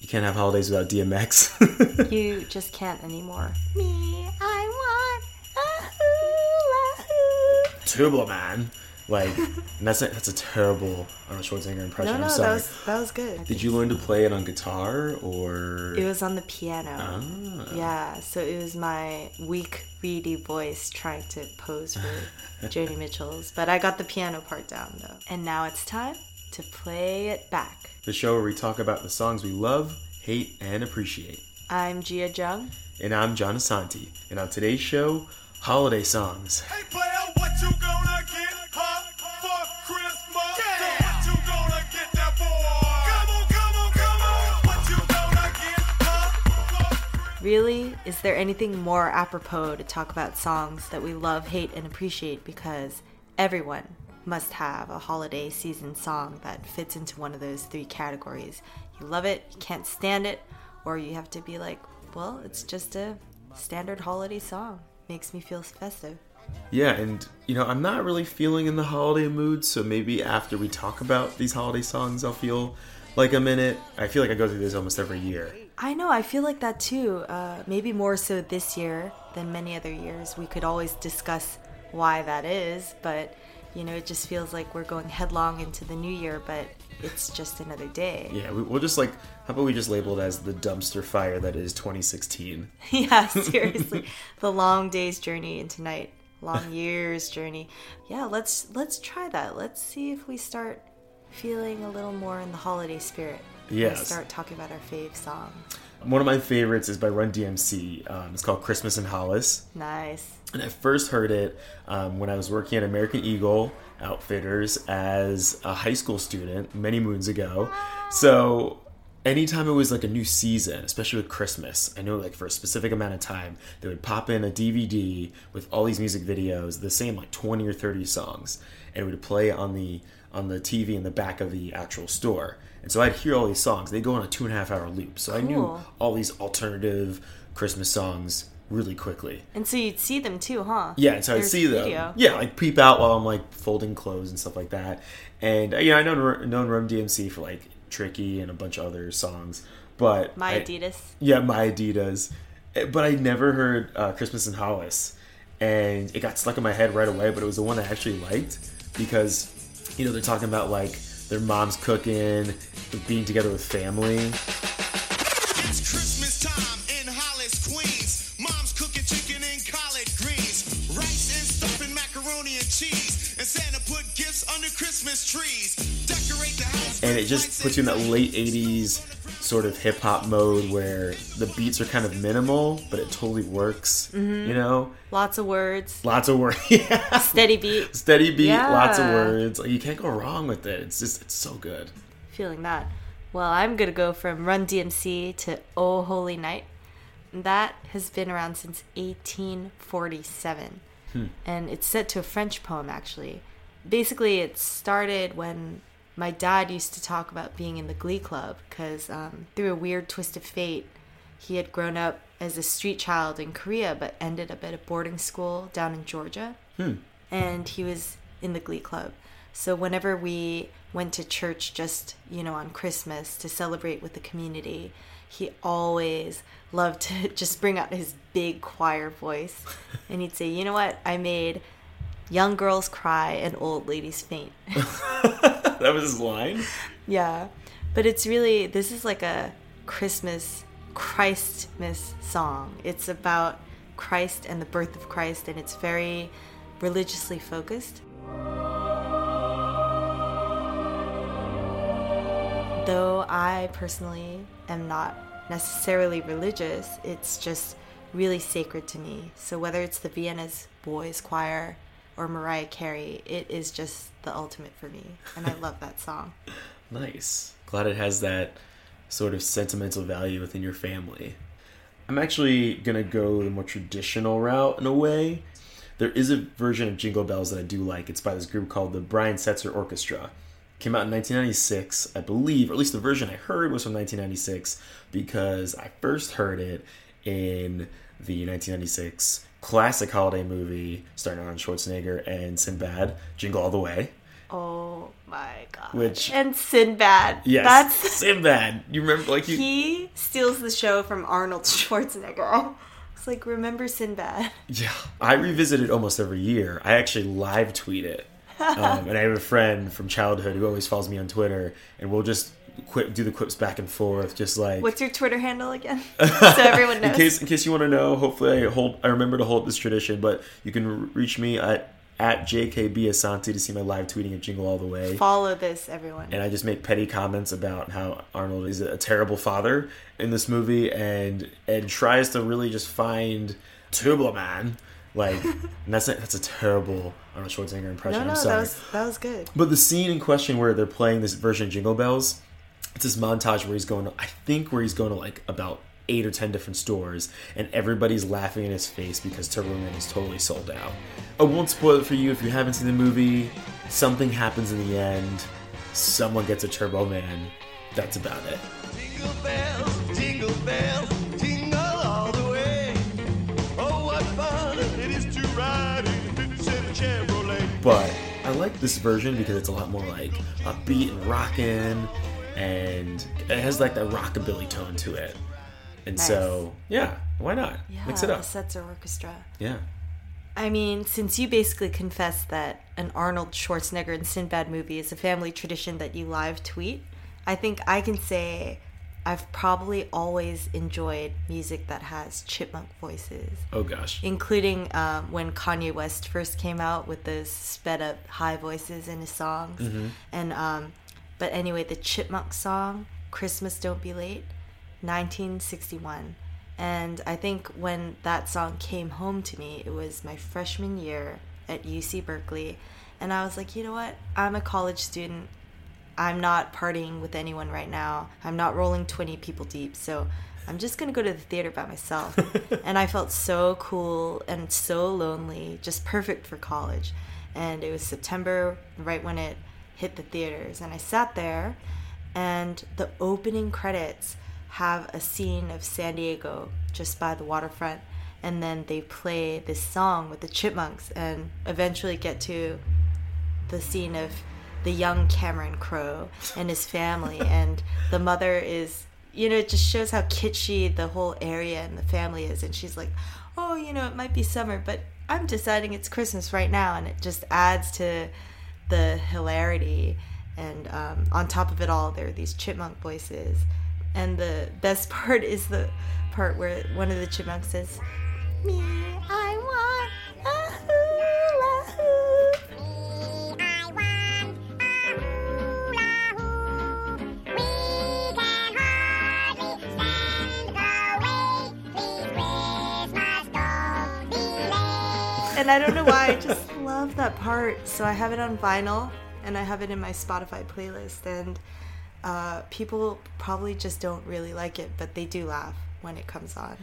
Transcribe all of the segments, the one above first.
You can't have holidays without DMX. you just can't anymore. Me, I want a hula hoop. Turbo Man. Like that's a, that's a terrible Arnold Schwarzenegger impression. No, no, I'm that sorry. was that was good. Did you learn to play it on guitar or? It was on the piano. Ah. Yeah, so it was my weak, reedy voice trying to pose for Joni Mitchell's, but I got the piano part down though. And now it's time to play it back. the show where we talk about the songs we love, hate, and appreciate. I'm Gia Jung. And I'm John Asante. And on today's show, holiday songs. Hey player, what you gonna get huh, for Christmas? What you gonna get that boy? Come on, come on, come on. What you gonna get huh, for Christmas? Really, is there anything more apropos to talk about songs that we love, hate, and appreciate? Because everyone must have a holiday season song that fits into one of those three categories. You love it, you can't stand it, or you have to be like, well, it's just a standard holiday song. Makes me feel festive. Yeah, and you know, I'm not really feeling in the holiday mood, so maybe after we talk about these holiday songs, I'll feel like I'm in it. I feel like I go through this almost every year. I know, I feel like that too. Uh, maybe more so this year than many other years. We could always discuss why that is, but you know, it just feels like we're going headlong into the new year, but it's just another day. Yeah, we, we'll just like, how about we just label it as the dumpster fire that is 2016? yeah, seriously. the long day's journey into night, long year's journey. Yeah, let's let's try that. Let's see if we start feeling a little more in the holiday spirit. Yes. start talking about our fave song. One of my favorites is by Run DMC. Um, it's called Christmas in Hollis. Nice. And I first heard it um, when I was working at American Eagle Outfitters as a high school student many moons ago. So anytime it was like a new season, especially with Christmas, I know like for a specific amount of time, they would pop in a DVD with all these music videos, the same like 20 or 30 songs, and it would play on the on the TV in the back of the actual store. And so I'd hear all these songs. They go on a two and a half hour loop. So I knew all these alternative Christmas songs really quickly. And so you'd see them too, huh? Yeah, and so I'd There's see them. video. Yeah, like peep out while I'm like folding clothes and stuff like that. And uh, yeah, I know known Run DMC for like Tricky and a bunch of other songs, but My I- Adidas. Yeah, my Adidas. Eh, But I never heard uh, Christmas in Hollis, and it got stuck in my head right away. But it was the one I actually liked because you know they're talking about like their mom's cooking, being together with family. It's Christmas time in Hollis, Queens. Mom's cooking chicken and collard greens, rice and stuffing macaroni and cheese, and Santa put gifts under Christmas trees. Decorate the house. and it just puts you in that late 80s sort of hip hop mode where the beats are kind of minimal but it totally works Mm-hmm. you know Lots of words. lots of words yeah. Steady beat. steady beat lots of words like you can't go wrong with it it's just it's so good Feeling that. Well, I'm going to go from Run DMC to Oh Holy Night. That has been around since 1847. And it's set to a French poem, actually. Basically, it started when my dad used to talk about being in the Glee Club because um, through a weird twist of fate, he had grown up as a street child in Korea but ended up at a boarding school down in Georgia. And he was in the Glee Club. So whenever we went to church just, you know, on Christmas to celebrate with the community, he always loved to just bring out his big choir voice. And he'd say, you know what? I made young girls cry and old ladies faint. that was his line Yeah. But it's really this is like a Christmas Christmas song. It's about Christ and the birth of Christ and it's very religiously focused. Though I personally am not necessarily religious, it's just really sacred to me. So whether it's the Vienna's Boys Choir or Mariah Carey, it is just the ultimate for me. And I love that song. nice glad it has that sort of sentimental value within your family i'm actually gonna go the more traditional route in a way there is a version of jingle bells that i do like it's by this group called the brian setzer orchestra came out in 1996 i believe or at least the version i heard was from 1996 because i first heard it in the 1996 classic holiday movie starring arnold schwarzenegger and sinbad jingle all the way Oh my god. Which- and Sinbad. Yes, That's Sinbad. You remember, like you, he steals the show from Arnold Schwarzenegger. It's like remember Sinbad. Yeah, I revisit it almost every year. I actually live tweet it, um, and I have a friend from childhood who always follows me on Twitter, and we'll just quip, do the quips back and forth, just like What's your Twitter handle again? so everyone knows. in case in case you want to know. Hopefully, I hold I remember to hold this tradition, but you can reach me at at jkb asante to see my live tweeting of Jingle All the Way. Follow this, everyone. and I just make petty comments about how Arnold is a terrible father in this movie, and and tries to really just find Turbo Man, like, and that's a, that's a terrible Arnold Schwarzenegger impression. no, no, I'm sorry, that was that was good. but the scene in question where they're playing this version of Jingle Bells, it's this montage where he's going to, I think where he's going to like about eight or ten different stores, and everybody's laughing in his face because Turbo Man is totally sold out. I won't spoil it for you if you haven't seen the movie. Something happens in the end. Someone gets a Turbo Man. That's about it. Jingle bells, jingle bells, jingle all the way. Oh, what fun it is to ride in a 57 Chevrolet. But I like this version because it's a lot more like upbeat and rockin', and it has like that rockabilly tone to it. And so, yeah, why not Yeah, mix it the up? Setzer orchestra. Yeah. I mean, since you basically confessed that an Arnold Schwarzenegger and Sinbad movie is a family tradition that you live tweet, I think I can say I've probably always enjoyed music that has chipmunk voices, Oh gosh. including um, when Kanye West first came out with those sped up high voices in his songs. And um, but anyway, the chipmunk song "Christmas Don't Be Late," 1961. And I think when that song came home to me, it was my freshman year at UC Berkeley. And I was like, you know what? I'm a college student. I'm not partying with anyone right now. I'm not rolling 20 people deep. So I'm just going to go to the theater by myself. and I felt so cool and so lonely, just perfect for college. And it was September, right when it hit the theaters. And I sat there, and the opening credits have a scene of San Diego just by the waterfront. And then they play this song with the chipmunks and eventually get to the scene of the young Cameron Crowe and his family, and the mother is, you know, it just shows how kitschy the whole area and the family is. And she's like, oh, you know, it might be summer, but I'm deciding it's Christmas right now. And it just adds to the hilarity. And um, on top of it all, there are these chipmunk voices. And the best part is the part where one of the chipmunks says, Me, I want And I don't know why, I just love that part. So I have it on vinyl and I have it in my Spotify playlist. And uh, people probably just don't really like it, but they do laugh when it comes on.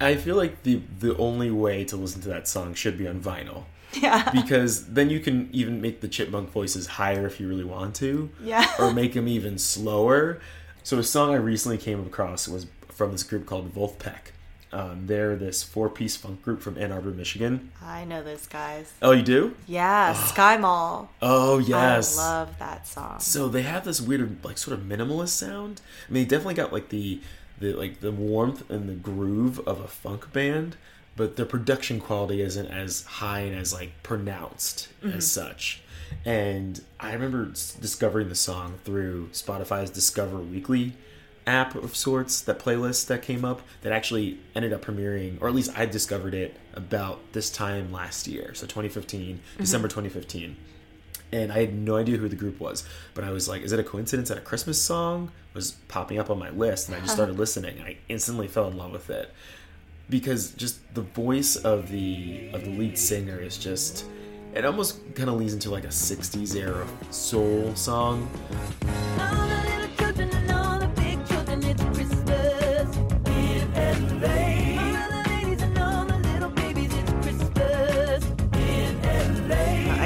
I feel like the the only way to listen to that song should be on vinyl. Yeah. Because then you can even make the chipmunk voices higher if you really want to. Yeah. Or make them even slower. So a song I recently came across was from this group called Vulfpeck. Um, they're this four-piece funk group from Ann Arbor, Michigan. I know those guys. Oh, you do? Yeah, Sky Mall. Oh, yes. I love that song. So they have this weird, like, sort of minimalist sound. I mean, they definitely got like the, the like the warmth and the groove of a funk band, but their production quality isn't as high and as like pronounced as such. And I remember discovering the song through Spotify's Discover Weekly app of sorts, that playlist that came up that actually ended up premiering, or at least I discovered it about this time last year, so 2015, mm-hmm. December 2015 and I had no idea who the group was. But I was like, is it a coincidence that a Christmas song was popping up on my list? And I just uh-huh. started listening, and I instantly fell in love with it because just the voice of the of the lead singer is just. It almost kind of leads into like a '60s era soul song.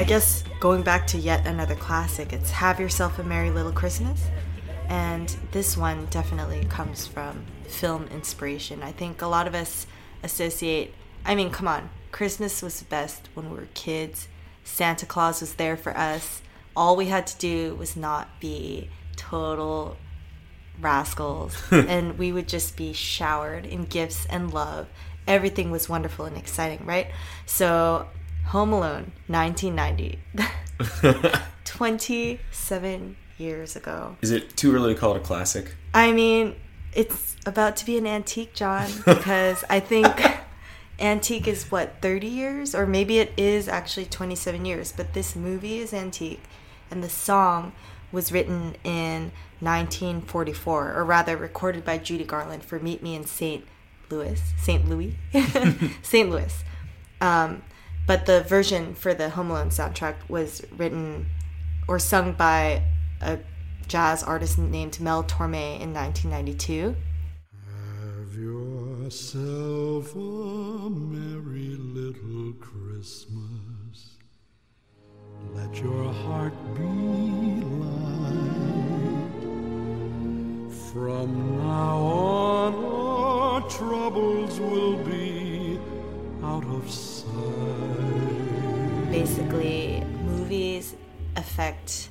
Guess going back to yet another classic, it's Have Yourself a Merry Little Christmas. And this one definitely comes from film inspiration. I think a lot of us associate, I mean, come on, Christmas was the best when we were kids. Santa Claus was there for us. all we had to do was not be total rascals and we would just be showered in gifts and love everything was wonderful and exciting right so home alone 1990 27 years ago Is it too early to call it a classic? I mean, it's about to be an antique, John, because I think antique is what, 30 years? Or maybe it is actually 27 years, but this movie is antique, and the song was written in 1944, or rather recorded by Judy Garland for Meet Me in St. Louis. St. Louis? St. Louis. Um, but the version for the Home Alone soundtrack was written or sung by a jazz artist named Mel Torme in 1992. Have yourself a merry little Christmas. Let your heart be light. From now on, our troubles will be out of sight. Basically, movies affect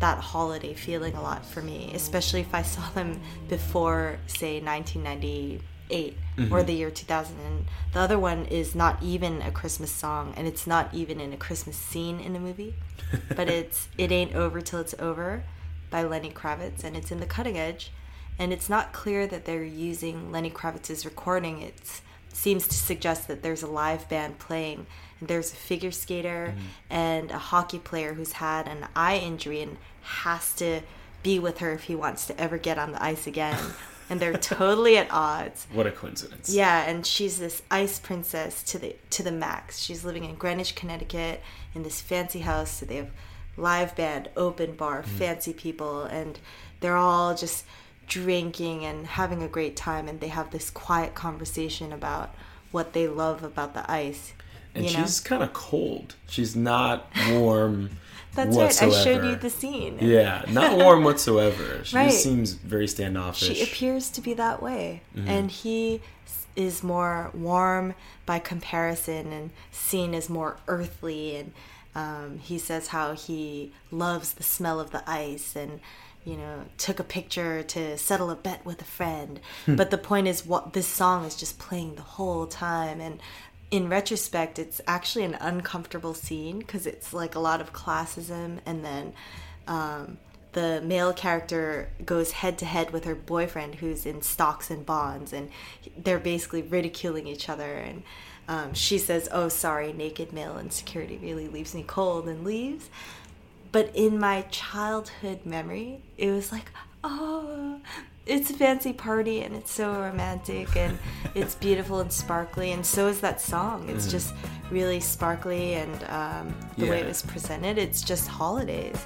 that holiday feeling a lot for me, especially if I saw them before, say, 1998 or mm-hmm. the year 2000. And the other one is not even a Christmas song, and it's not even in a Christmas scene in the movie, but it's "It Ain't Over Till It's Over" by Lenny Kravitz, and it's in the cutting edge. And it's not clear that they're using Lenny Kravitz's recording. It seems to suggest that there's a live band playing, and there's a figure skater mm-hmm. and a hockey player who's had an eye injury and has to be with her if he wants to ever get on the ice again. and they're totally at odds. What a coincidence. Yeah, and she's this ice princess to the to the max. She's living in Greenwich, Connecticut, in this fancy house. So they have live band, open bar, mm. fancy people, and they're all just drinking and having a great time. And they have this quiet conversation about what they love about the ice. And she's kind of cold. She's not warm That's right. I showed you the scene. Yeah, not warm whatsoever. She Right. just seems very standoffish. She appears to be that way. Mm-hmm. And he is more warm by comparison and seen as more earthly. And um, he says how he loves the smell of the ice and, you know, took a picture to settle a bet with a friend. Hmm. but the point is, what this song is just playing the whole time. And in retrospect, it's actually an uncomfortable scene because it's like a lot of classism and then. Um, the male character goes head to head with her boyfriend who's in stocks and bonds and they're basically ridiculing each other and um, she says oh sorry naked male insecurity really leaves me cold and leaves but in my childhood memory it was like oh it's a fancy party and it's so romantic and it's beautiful and sparkly and so is that song. It's just really sparkly and um, the way it was presented it's just holidays.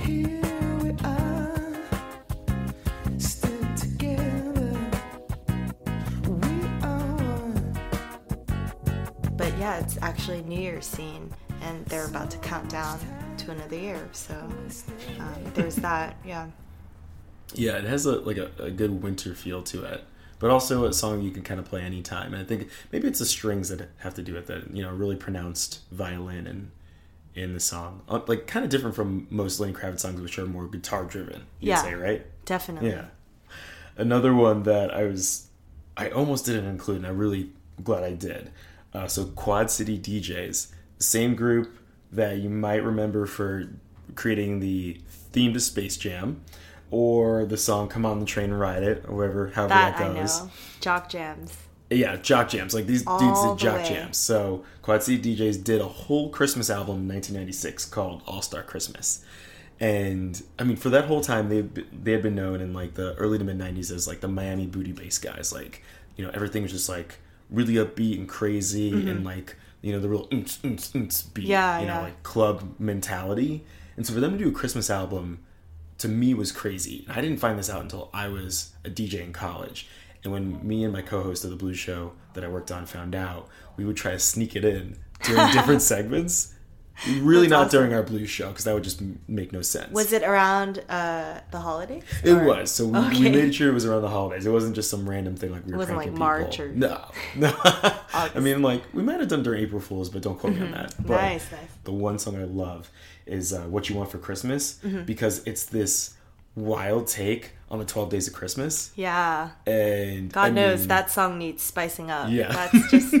Here we are, still together. We are. But yeah, it's actually New Year's scene, and they're about to count down to another year. So um, there's that. Yeah. Yeah, it has a like a, a good winter feel to it, but also a song you can kind of play anytime. And I think maybe it's the strings that have to do with it. You know, really pronounced violin and in the song, Uh, like kind of different from most Lenny Kravitz songs, which are more guitar driven. You'd Yeah. say right? Definitely. Yeah. Another one that I was, I almost didn't include, and I'm really glad I did. Uh, so Quad City DJs, same group that you might remember for creating the theme to Space Jam, or the song "Come on the Train, and Ride It," or whatever, however That that, I goes. know. Jock jams. Yeah, jock jams. Like these dudes did jock way. jams. So Quad City DJs did a whole Christmas album in 1996 called All Star Christmas. And I mean, for that whole time, they they had been known in like the early to mid 90s as like the Miami booty bass guys. Like, you know, everything was just like really upbeat and crazy mm-hmm. and like you know the real beat. Yeah, you know, yeah. like club mentality. And so for them to do a Christmas album to me was crazy. I didn't find this out until I was a DJ in college. And when me and my co-host of the blues show that I worked on found out, we would try to sneak it in during different segments. Really That's not awesome. during our blues show because that would just m- make no sense. Was it around uh, the holidays? It Or- was. So we, Okay. we made sure it was around the holidays. It wasn't just some random thing like we were It wasn't pranking like March people. or- no, no. I mean, like we might have done during April Fools, but don't quote me on that. But Mm-hmm. Nice, nice. The one song I love is uh, "What You Want for Christmas" Mm-hmm. because it's this wild take on the Twelve Days of Christmas, Yeah. and God I knows mean, that song needs spicing up. Yeah. That's just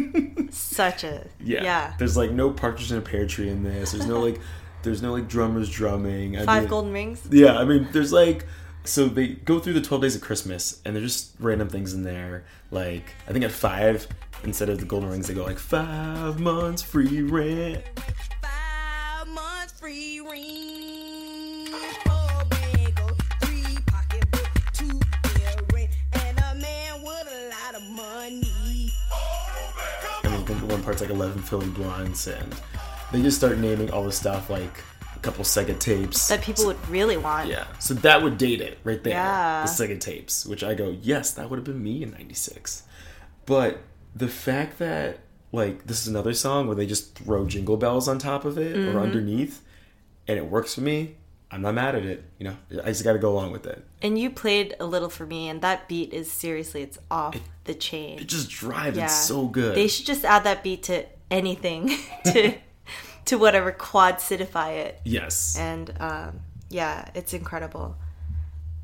such a Yeah. yeah. There's like no partridge in a pear tree in this. There's no like, there's no like drummers drumming. I Five mean- golden rings. Yeah, I mean, there's like, so they go through the 12 days of Christmas, and there's just random things in there. Like, I think at five, instead of the golden rings, they go like five months free rent. Five months free ring. Part's like 11 Philly blunts, and they just start naming all the stuff like a couple Sega tapes. That people would really want. yeah, so that would date it right there. Yeah. The Sega tapes, which I go, yes, that would have been me in '96. But the fact that like this is another song where they just throw jingle bells on top of it Mm-hmm. or underneath, and it works for me. I'm not mad at it. You know, I just got to go along with it. And you played a little for me, and that beat is seriously, it's off the chain. It just drives. yeah. It's so good. They should just add that beat to anything, to to whatever quad citify it. yes. and um, yeah, it's incredible.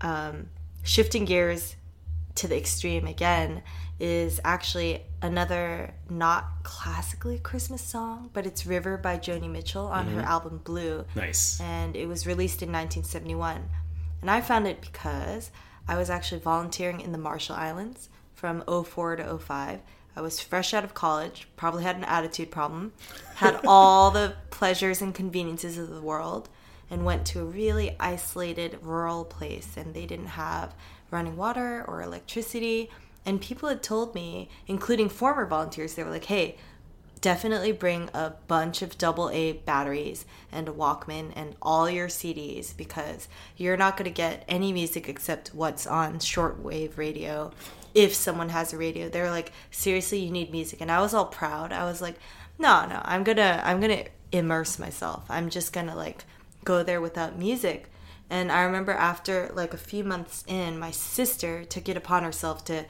Um, shifting gears to the extreme again is actually another not classically Christmas song, but it's River by Joni Mitchell on her mm-hmm. album Blue. nice. And it was released in 1971. And I found it because I was actually volunteering in the Marshall Islands from 04 to 05. I was fresh out of college, probably had an attitude problem, had all the pleasures and conveniences of the world, and went to a really isolated rural place. And they didn't have running water or electricity. And people had told me, including former volunteers, they were like, hey, definitely bring a bunch of double A batteries and a Walkman and all your CDs because you're not going to get any music except what's on shortwave radio. If someone has a radio, they're like, seriously, you need music. And I was all proud. I was like, no, no, I'm gonna, I'm gonna immerse myself. I'm just gonna like go there without music. And I remember after like a few months in, my sister took it upon herself to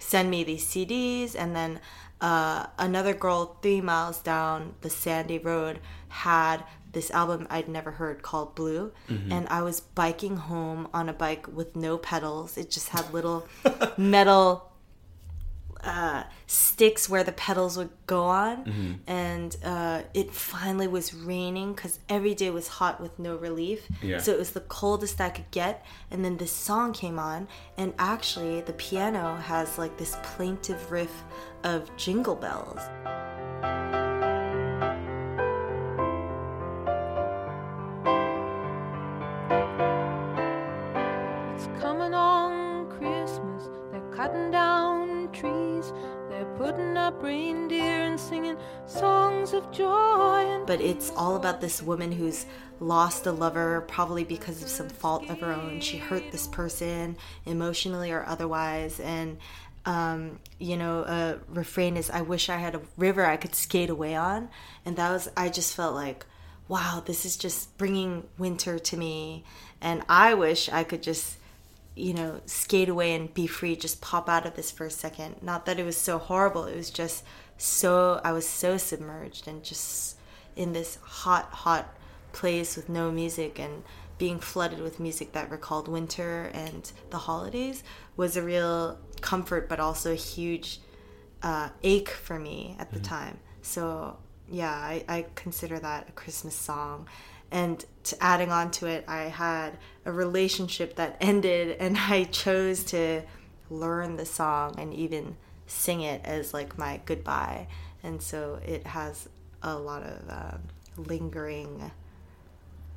send me these CDs, and then uh, another girl three miles down the sandy road had this album I'd never heard called Blue, and I was biking home on a bike with no pedals. It just had little metal uh, sticks where the pedals would go on, and uh, it finally was raining because every day was hot with no relief. Yeah. So it was the coldest I could get, and then this song came on, and actually the piano has like this plaintive riff of jingle bells. It's coming on Christmas. They're cutting down trees. They're putting up reindeer and singing songs of joy. But it's all about this woman who's lost a lover probably because of some fault of her own she hurt this person emotionally or otherwise and um, you know a refrain is i wish i had a river i could skate away on and that was i just felt like wow this is just bringing winter to me and i wish i could just you know, skate away and be free, just pop out of this for a second. Not that it was so horrible, it was just so, I was so submerged and just in this hot, hot place with no music and being flooded with music that recalled winter and the holidays was a real comfort, but also a huge uh, ache for me at the time. So, yeah, I, I consider that a Christmas song. And adding on to it, I had a relationship that ended, and I chose to learn the song and even sing it as like my goodbye. And so it has a lot of um, lingering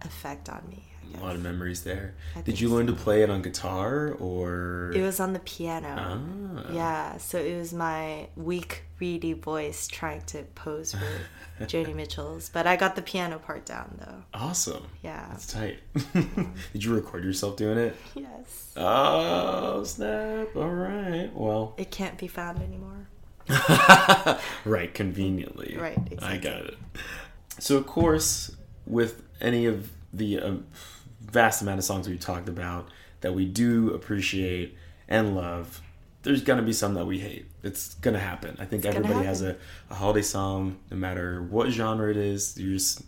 effect on me. A lot of memories there. I Did you so. learn to play it on guitar or? It was on the piano. Ah. Yeah, so it was my weak, reedy voice trying to pose for Joni Mitchell's. But I got the piano part down though. Awesome. Yeah. That's tight. Did you record yourself doing it? Yes. Oh snap! All right. Well, It can't be found anymore. right. Conveniently. Right, I got it. So of course, with any of the um, vast amount of songs we talked about that we do appreciate and love, there's gonna be some that we hate. It's gonna happen. I think everybody has a, a holiday song, no matter what genre it is. You're just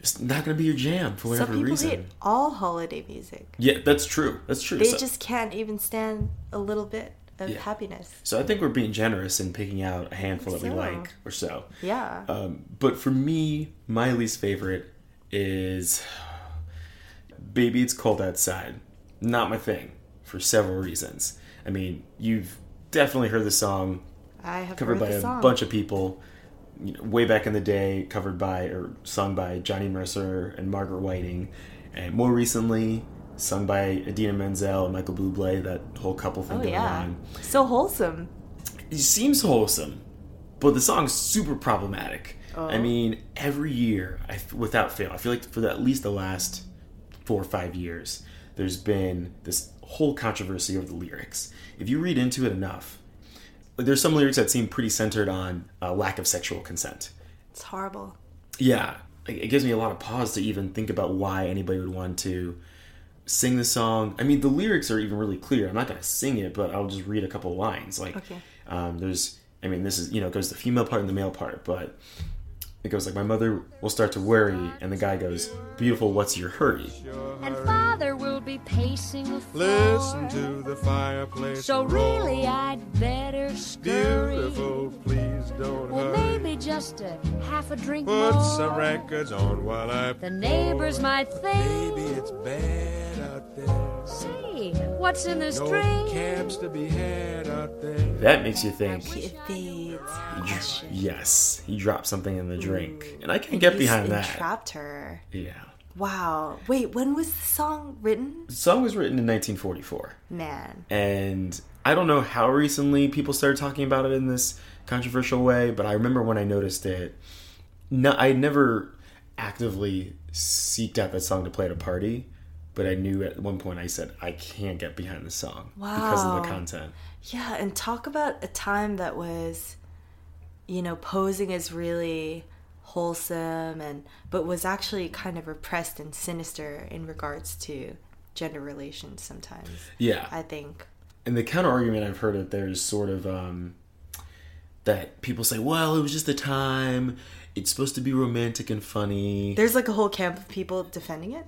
just not gonna be your jam for whatever Some people reason. hate all holiday music. Yeah, that's true. That's true. They So- just can't even stand a little bit of Yeah. happiness. So I think we're being generous in picking out a handful that we like or so. Yeah. Um, but for me, my least favorite is Baby It's Cold Outside. Not my thing for several reasons. I mean, you've definitely heard the song I have covered by a song. bunch of people. You know, way back in the day, covered by or sung by Johnny Mercer and Margaret Whiting, and more recently, sung by Idina Menzel and Michael Bublé. That whole couple thing Oh going yeah. on. So wholesome. It seems wholesome, but the song's super problematic. Oh. I mean, every year, I, without fail, I feel like for the, at least the last four or five years, there's been this whole controversy over the lyrics. If you read into it enough, like, there's some lyrics that seem pretty centered on uh, lack of sexual consent. It's horrible. Yeah, it gives me a lot of pause to even think about why anybody would want to sing the song. I mean, the lyrics are even really clear. I'm not going to sing it, but I'll just read a couple lines. Like, Okay. um, there's, I mean, this is, you know, it goes the female part and the male part, but it goes like, my mother will start to worry, and the guy goes, beautiful, what's your hurry? And father will be pacing the floor. Listen to the fireplace. So roar. really, I'd better scurry. Beautiful, please don't Well, hurry. maybe just a half a drink Put more. some records on while I. The neighbors might think. maybe it's bad out there. Say, what's in this No drink? cabs to be had out there. That makes you think, It fades. yes, he dropped something in the drink. And I can get behind that. Entrapped her. Yeah. Wow. Wait, when was the song written? The song was written in 1944. Man. and I don't know how recently people started talking about it in this controversial way, but I remember when I noticed it. No, I never actively seeked out that song to play at a party, but I knew at one point I said I can't get behind the song because of the content. Yeah, and talk about a time that was, you know, posing as really wholesome and but was actually kind of repressed and sinister in regards to gender relations sometimes. Yeah, I think. and the counter argument I've heard that there's sort of um, that people say, well, it was just the time. It's supposed to be romantic and funny. There's like a whole camp of people defending it.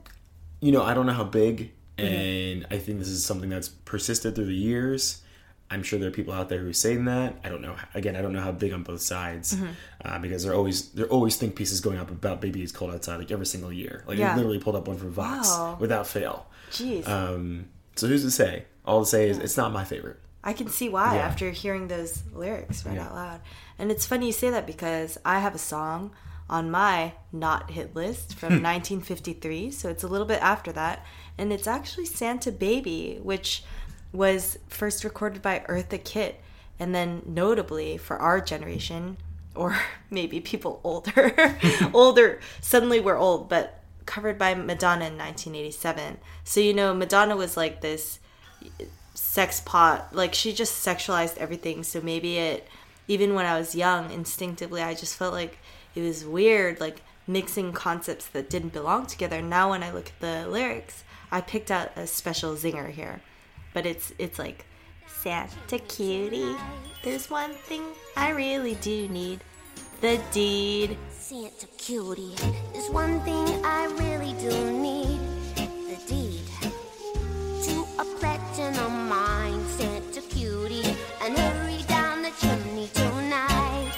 You know, I don't know how big, Mm-hmm. and I think this is something that's persisted through the years. I'm sure there are people out there who are saying that. I don't know. Again, I don't know how big on both sides Mm-hmm. uh, because there are always there always think pieces going up about "Baby It's Cold Outside" like every single year. Like Yeah. I literally pulled up one from Vox Wow. without fail. Jeez. Um, so who's to say? All to say is it's not my favorite. I can see why Yeah. after hearing those lyrics right Yeah. out loud. And it's funny you say that because I have a song on my not hit list from hmm. 1953, so it's a little bit after that, and it's actually Santa Baby, which was first recorded by Eartha Kitt, and then notably for our generation, or maybe people older, older, suddenly we're old, but covered by Madonna in 1987. So you know, Madonna was like this sex pot like she just sexualized everything. So maybe it even when i was young instinctively i just felt like it was weird like mixing concepts that didn't belong together. Now when i look at the lyrics i picked out a special zinger here. But it's it's like santa cutie there's one thing i really do need. The deed. Santa cutie, there's one thing I really do need. The deed to a platinum mine. Santa cutie, and hurry down the chimney tonight.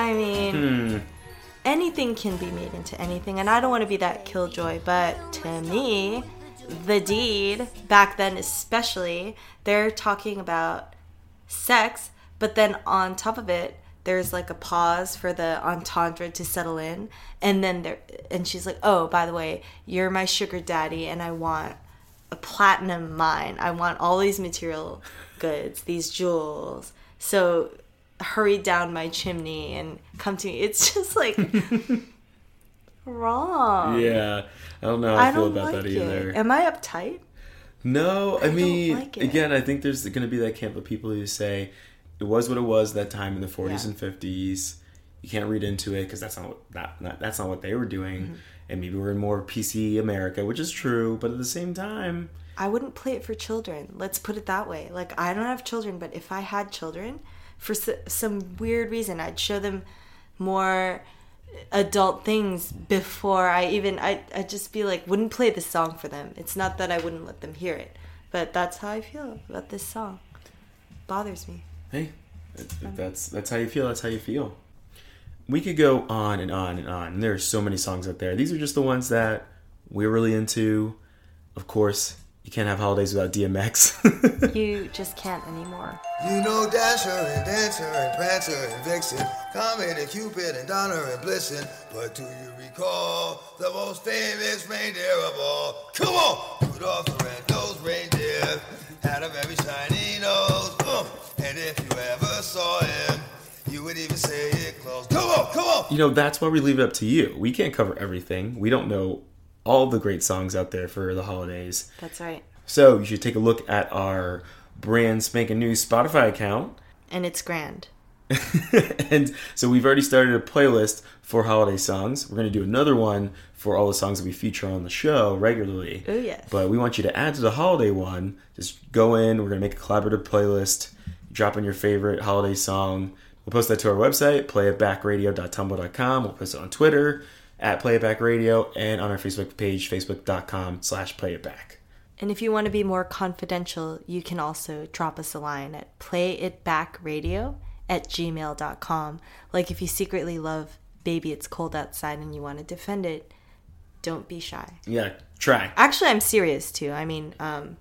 I mean, hmm. Anything can be made into anything, and I don't want to be that killjoy, but to me, the deed, back then especially, they're talking about sex, but then on top of it, there's like a pause for the entendre to settle in, and then there, and she's like, "Oh, by the way, you're my sugar daddy, and I want a platinum mine. I want all these material goods, these jewels. So hurry down my chimney and come to me. It's just like wrong. Yeah, I don't know how I, I feel about like that it. either. Am I uptight? No, I, don't mean, like it. again, I think there's going to be that camp of people who say it was what it was that time in the 40s Yeah. and 50s. You can't read into it because that's not what that, that that's not what they were doing. Mm-hmm. And maybe we're in more PC America, which is true, but at the same time, I wouldn't play it for children. Let's put it that way. Like I don't have children, but if I had children, for s- some weird reason, I'd show them more adult things before I even I I'd just be like wouldn't play this song for them. It's not that I wouldn't let them hear it, but that's how I feel about this song. Bothers me. hey, that's that's how you feel. That's how you feel. We could go on and on and on. And there are so many songs out there. These are just the ones that we're really into. Of course, you can't have holidays without DMX. You just can't anymore. You know Dasher and Dancer and Prancer and Vixen, Comet and Cupid and Donner and Blitzen. But do you recall the most famous reindeer of all? Come on! Rudolph the red-nosed reindeer had a very shiny nose. And if you ever saw him, you would even say it close. Come on, come on! you know, that's why we leave it up to you. We can't cover everything. We don't know all the great songs out there for the holidays. That's right. So you should take a look at our brand spanking new Spotify account. And it's grand. and so we've already started a playlist for holiday songs. We're going to do another one for all the songs that we feature on the show regularly. Oh, yes. But we want you to add to the holiday one. Just go in. We're going to make a collaborative playlist. Drop in your favorite holiday song. We'll post that to our website, playitbackradio.tumblr.com. We'll post it on Twitter at Playback Radio and on our Facebook page, facebook.com slash playitback. And if you want to be more confidential, you can also drop us a line at playitbackradio at gmail.com. Like if you secretly love Baby It's Cold Outside and you want to defend it, don't be shy. Yeah, try. Actually, I'm serious too. I mean, um,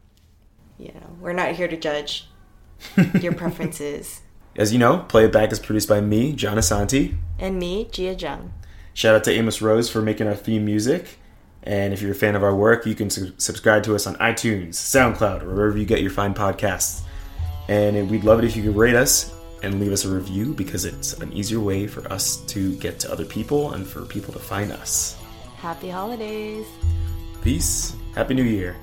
you know, we're not here to judge your preferences. As you know, Play It Back is produced by me, John Asante. And me, Gia Jung. Shout out to Amos Rose for making our theme music. And if you're a fan of our work, you can su- subscribe to us on iTunes, SoundCloud, or wherever you get your fine podcasts. And we'd love it if you could rate us and leave us a review because it's an easier way for us to get to other people and for people to find us. Happy holidays. Peace. Happy New Year.